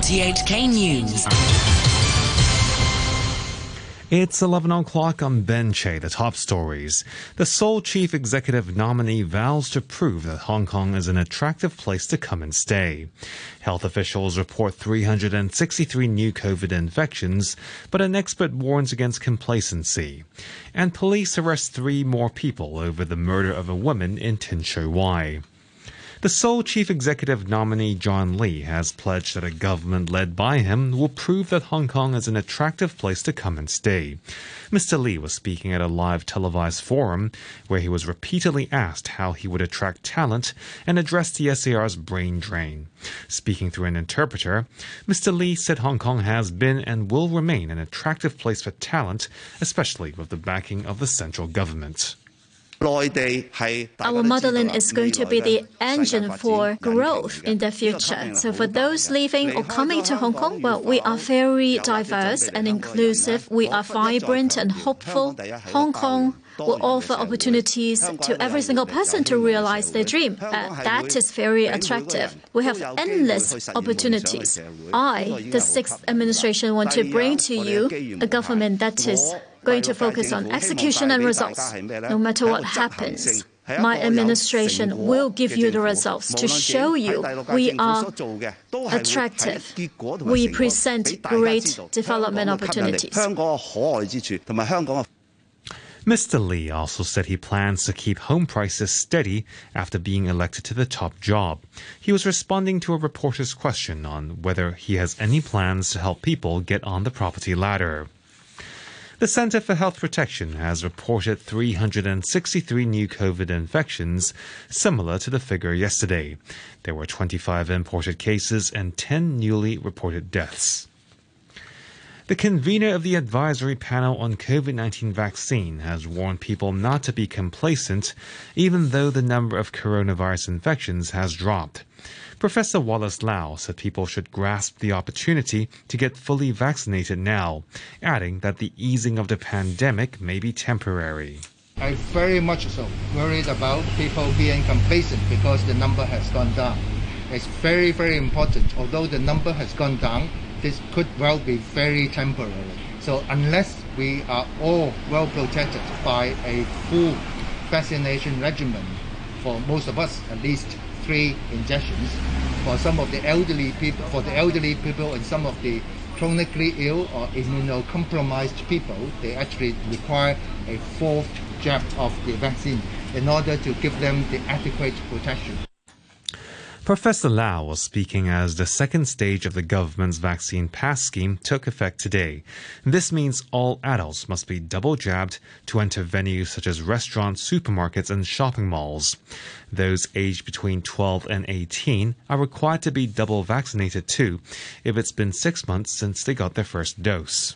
RTHK News. It's 11 o'clock on Benche, the top stories. The sole chief executive nominee vows to prove that Hong Kong is an attractive place to come and stay. Health officials report 363 new COVID infections, but an expert warns against complacency. And police arrest three more people over the murder of a woman in Tin Wai. The sole chief executive nominee John Lee has pledged that a government led by him will prove that Hong Kong is an attractive place to come and stay. Mr. Lee was speaking at a live televised forum where he was repeatedly asked how he would attract talent and address the SAR's brain drain. Speaking through an interpreter, Mr. Lee said Hong Kong has been and will remain an attractive place for talent, especially with the backing of the central government. Our motherland is going to be the engine for growth in the future. So for those leaving or coming to Hong Kong, well, we are very diverse and inclusive. We are vibrant and hopeful. Hong Kong will offer opportunities to every single person to realize their dream. Uh, that is very attractive. We have endless opportunities. I, the sixth administration, want to bring to you a government that is going to focus on execution and results. No matter what happens, my administration will give you the results to show you we are attractive. We present great development opportunities. Mr. Lee also said he plans to keep home prices steady after being elected to the top job. He was responding to a reporter's question on whether he has any plans to help people get on the property ladder. The Center for Health Protection has reported 363 new COVID infections, similar to the figure yesterday. There were 25 imported cases and 10 newly reported deaths. The convener of the advisory panel on COVID 19 vaccine has warned people not to be complacent, even though the number of coronavirus infections has dropped. Professor Wallace Lau said people should grasp the opportunity to get fully vaccinated now, adding that the easing of the pandemic may be temporary. I very much so worried about people being complacent because the number has gone down. It's very, very important. Although the number has gone down, this could well be very temporary. So unless we are all well protected by a full vaccination regimen, for most of us at least three injections. For some of the elderly people, for the elderly people and some of the chronically ill or immunocompromised people, they actually require a fourth jab of the vaccine in order to give them the adequate protection. Professor Lau was speaking as the second stage of the government's vaccine pass scheme took effect today. This means all adults must be double jabbed to enter venues such as restaurants, supermarkets, and shopping malls. Those aged between 12 and 18 are required to be double vaccinated too if it's been six months since they got their first dose.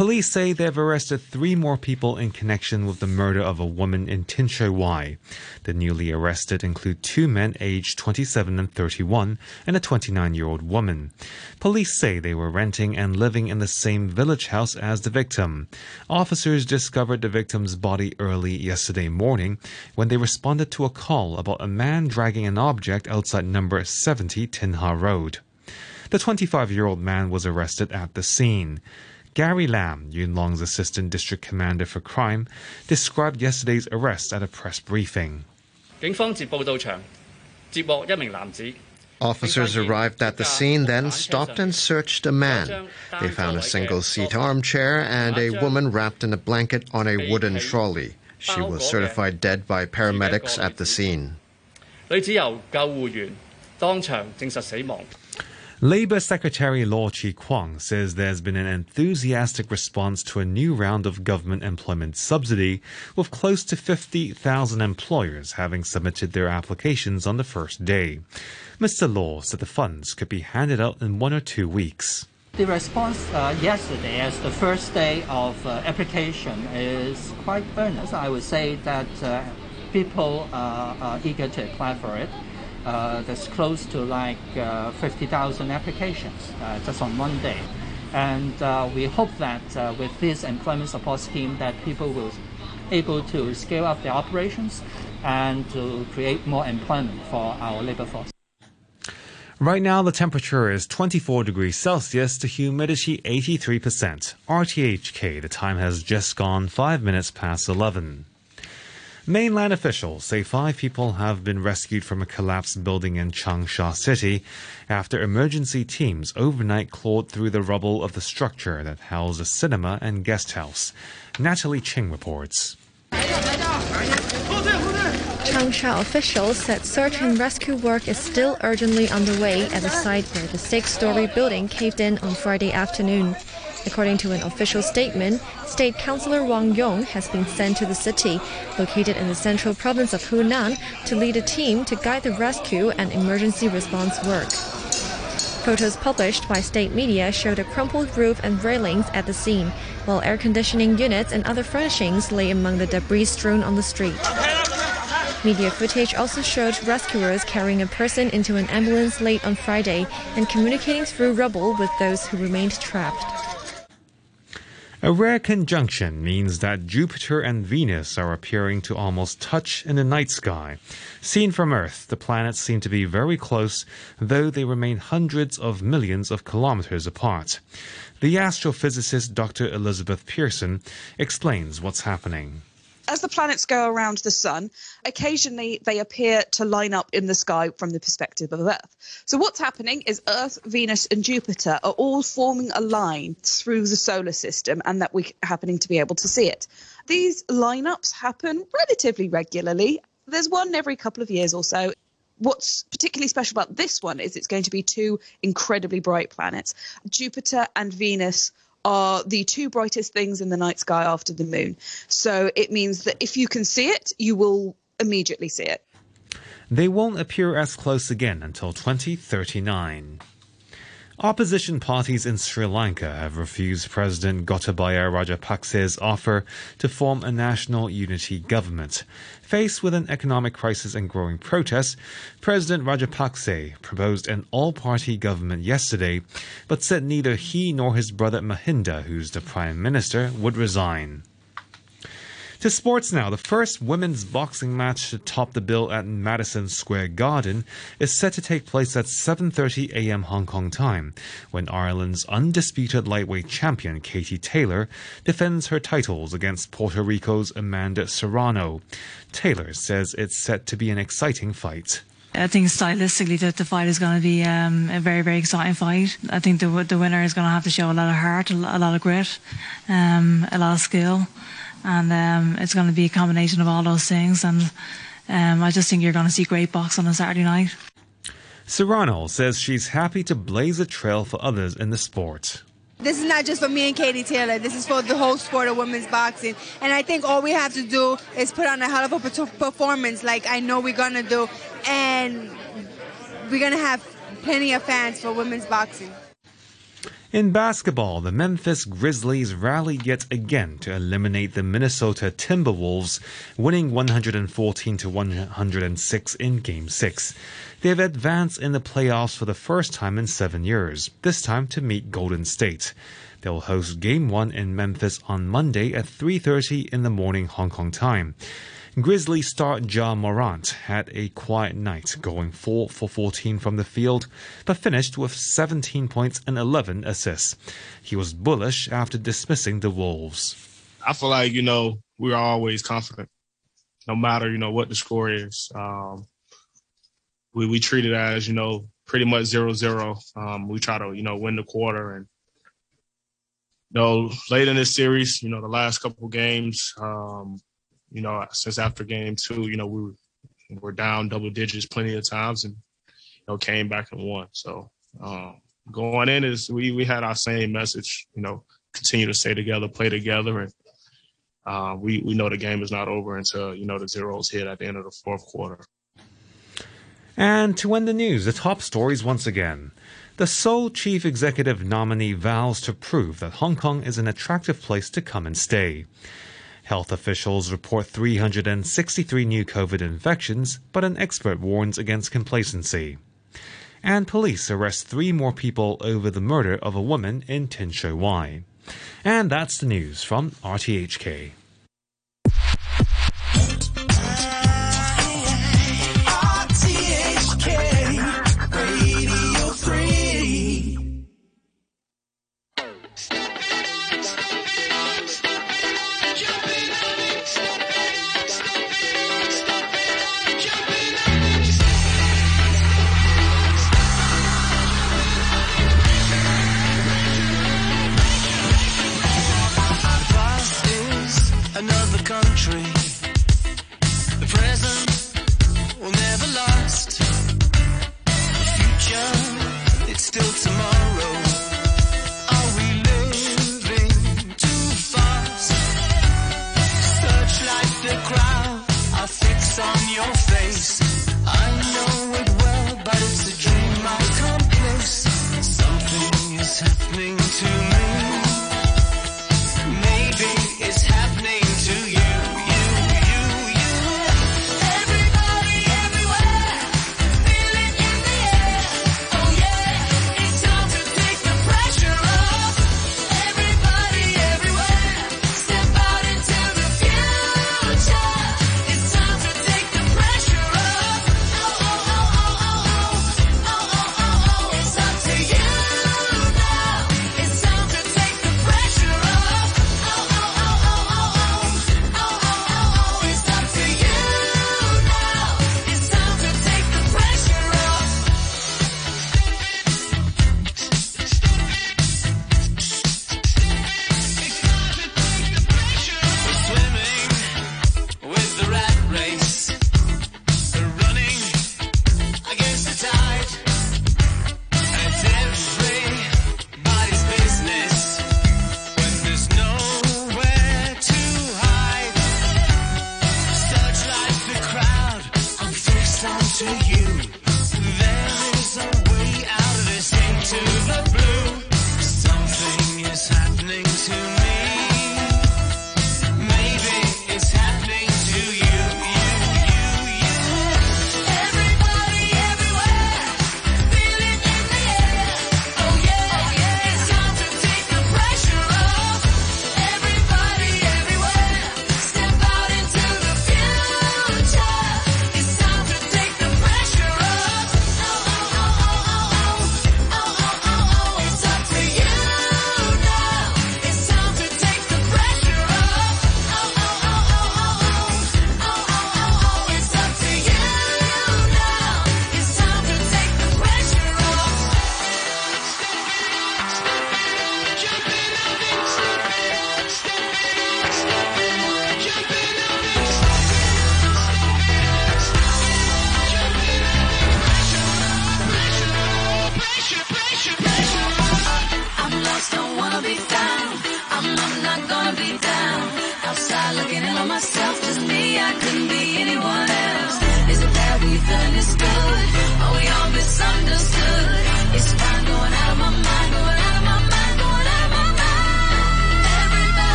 Police say they have arrested three more people in connection with the murder of a woman in Tin Shui Wai. The newly arrested include two men aged 27 and 31 and a 29 year old woman. Police say they were renting and living in the same village house as the victim. Officers discovered the victim's body early yesterday morning when they responded to a call about a man dragging an object outside number 70 Tin Ha Road. The 25 year old man was arrested at the scene. Gary Lam, Yuen Long's assistant district commander for crime, described yesterday's arrest at a press briefing. Officers arrived at the scene, then stopped and searched a man. They found a single seat armchair and a woman wrapped in a blanket on a wooden trolley. She was certified dead by paramedics at the scene. Labour Secretary Law Chi Kwong says there's been an enthusiastic response to a new round of government employment subsidy, with close to 50,000 employers having submitted their applications on the first day. Mr. Law said the funds could be handed out in one or two weeks. The response uh, yesterday, as the first day of uh, application, is quite earnest. I would say that uh, people are eager to apply for it uh, that's close to like uh, 50,000 applications uh, just on one day. And uh, we hope that uh, with this employment support scheme that people will able to scale up their operations and to create more employment for our labor force. Right now, the temperature is 24 degrees Celsius, the humidity 83%. RTHK, the time has just gone 5 minutes past 11. Mainland officials say five people have been rescued from a collapsed building in Changsha City after emergency teams overnight clawed through the rubble of the structure that housed a cinema and guest house. Natalie Ching reports. Changsha officials said search and rescue work is still urgently underway at the site where the six-story building caved in on Friday afternoon. According to an official statement, State Councillor Wang Yong has been sent to the city, located in the central province of Hunan, to lead a team to guide the rescue and emergency response work. Photos published by state media showed a crumpled roof and railings at the scene, while air conditioning units and other furnishings lay among the debris strewn on the street. Media footage also showed rescuers carrying a person into an ambulance late on Friday and communicating through rubble with those who remained trapped. A rare conjunction means that Jupiter and Venus are appearing to almost touch in the night sky. Seen from Earth, the planets seem to be very close, though they remain hundreds of millions of kilometers apart. The astrophysicist Dr. Elizabeth Pearson explains what's happening as the planets go around the sun, occasionally they appear to line up in the sky from the perspective of Earth. So, what's happening is Earth, Venus, and Jupiter are all forming a line through the solar system, and that we're happening to be able to see it. These lineups happen relatively regularly. There's one every couple of years or so what's particularly special about this one is it's going to be two incredibly bright planets. Jupiter and Venus are the two brightest things in the night sky after the moon. So it means that if you can see it, you will immediately see it. They won't appear as close again until 2039. Opposition parties in Sri Lanka have refused President Gotabaya Rajapaksa's offer to form a national unity government. Faced with an economic crisis and growing protests, President Rajapaksa proposed an all-party government yesterday, but said neither he nor his brother Mahinda, who's the prime minister, would resign. To sports now. The first women's boxing match to top the bill at Madison Square Garden is set to take place at 7:30 a.m. Hong Kong time, when Ireland's undisputed lightweight champion Katie Taylor defends her titles against Puerto Rico's Amanda Serrano. Taylor says it's set to be an exciting fight. I think stylistically that the fight is going to be um, a very, very exciting fight. I think the the winner is going to have to show a lot of heart, a lot of grit, um, a lot of skill and um, it's going to be a combination of all those things. And um, I just think you're going to see great boxing on a Saturday night. Serrano says she's happy to blaze a trail for others in the sport. This is not just for me and Katie Taylor. This is for the whole sport of women's boxing. And I think all we have to do is put on a hell of a performance, like I know we're going to do. And we're going to have plenty of fans for women's boxing. In basketball, the Memphis Grizzlies rallied yet again to eliminate the Minnesota Timberwolves, winning 114 to 106 in Game 6. They have advanced in the playoffs for the first time in 7 years, this time to meet Golden State. They'll host Game 1 in Memphis on Monday at 3:30 in the morning Hong Kong time. Grizzly star Ja Morant had a quiet night, going 4 for 14 from the field, but finished with 17 points and 11 assists. He was bullish after dismissing the Wolves. I feel like, you know, we're always confident, no matter, you know, what the score is. Um, we, we treat it as, you know, pretty much zero zero. Um, we try to, you know, win the quarter and you know, late in this series, you know, the last couple games, um, you know, since after game two, you know, we were, were down double digits plenty of times and, you know, came back and won. So um, going in is we, we had our same message, you know, continue to stay together, play together. And uh, we, we know the game is not over until, you know, the zeros hit at the end of the fourth quarter. And to end the news, the top stories once again. The sole chief executive nominee vows to prove that Hong Kong is an attractive place to come and stay. Health officials report 363 new COVID infections, but an expert warns against complacency. And police arrest three more people over the murder of a woman in. Wai. And that's the news from RTHK.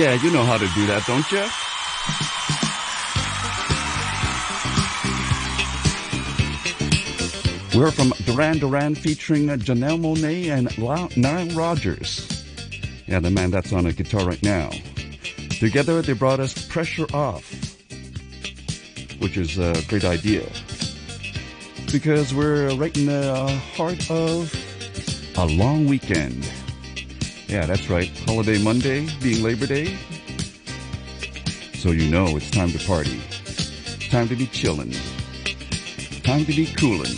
Yeah, you know how to do that, don't you? We're from Duran Duran featuring uh, Janelle Monáe and Nile Rodgers. Yeah, the man that's on a guitar right now. Together they brought us Pressure Off, which is a great idea. Because we're right in the uh, heart of a long weekend. Yeah, that's right. Holiday Monday being Labor Day. So you know it's time to party. Time to be chillin'. Time to be coolin'.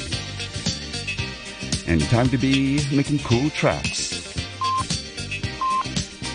And time to be making cool tracks.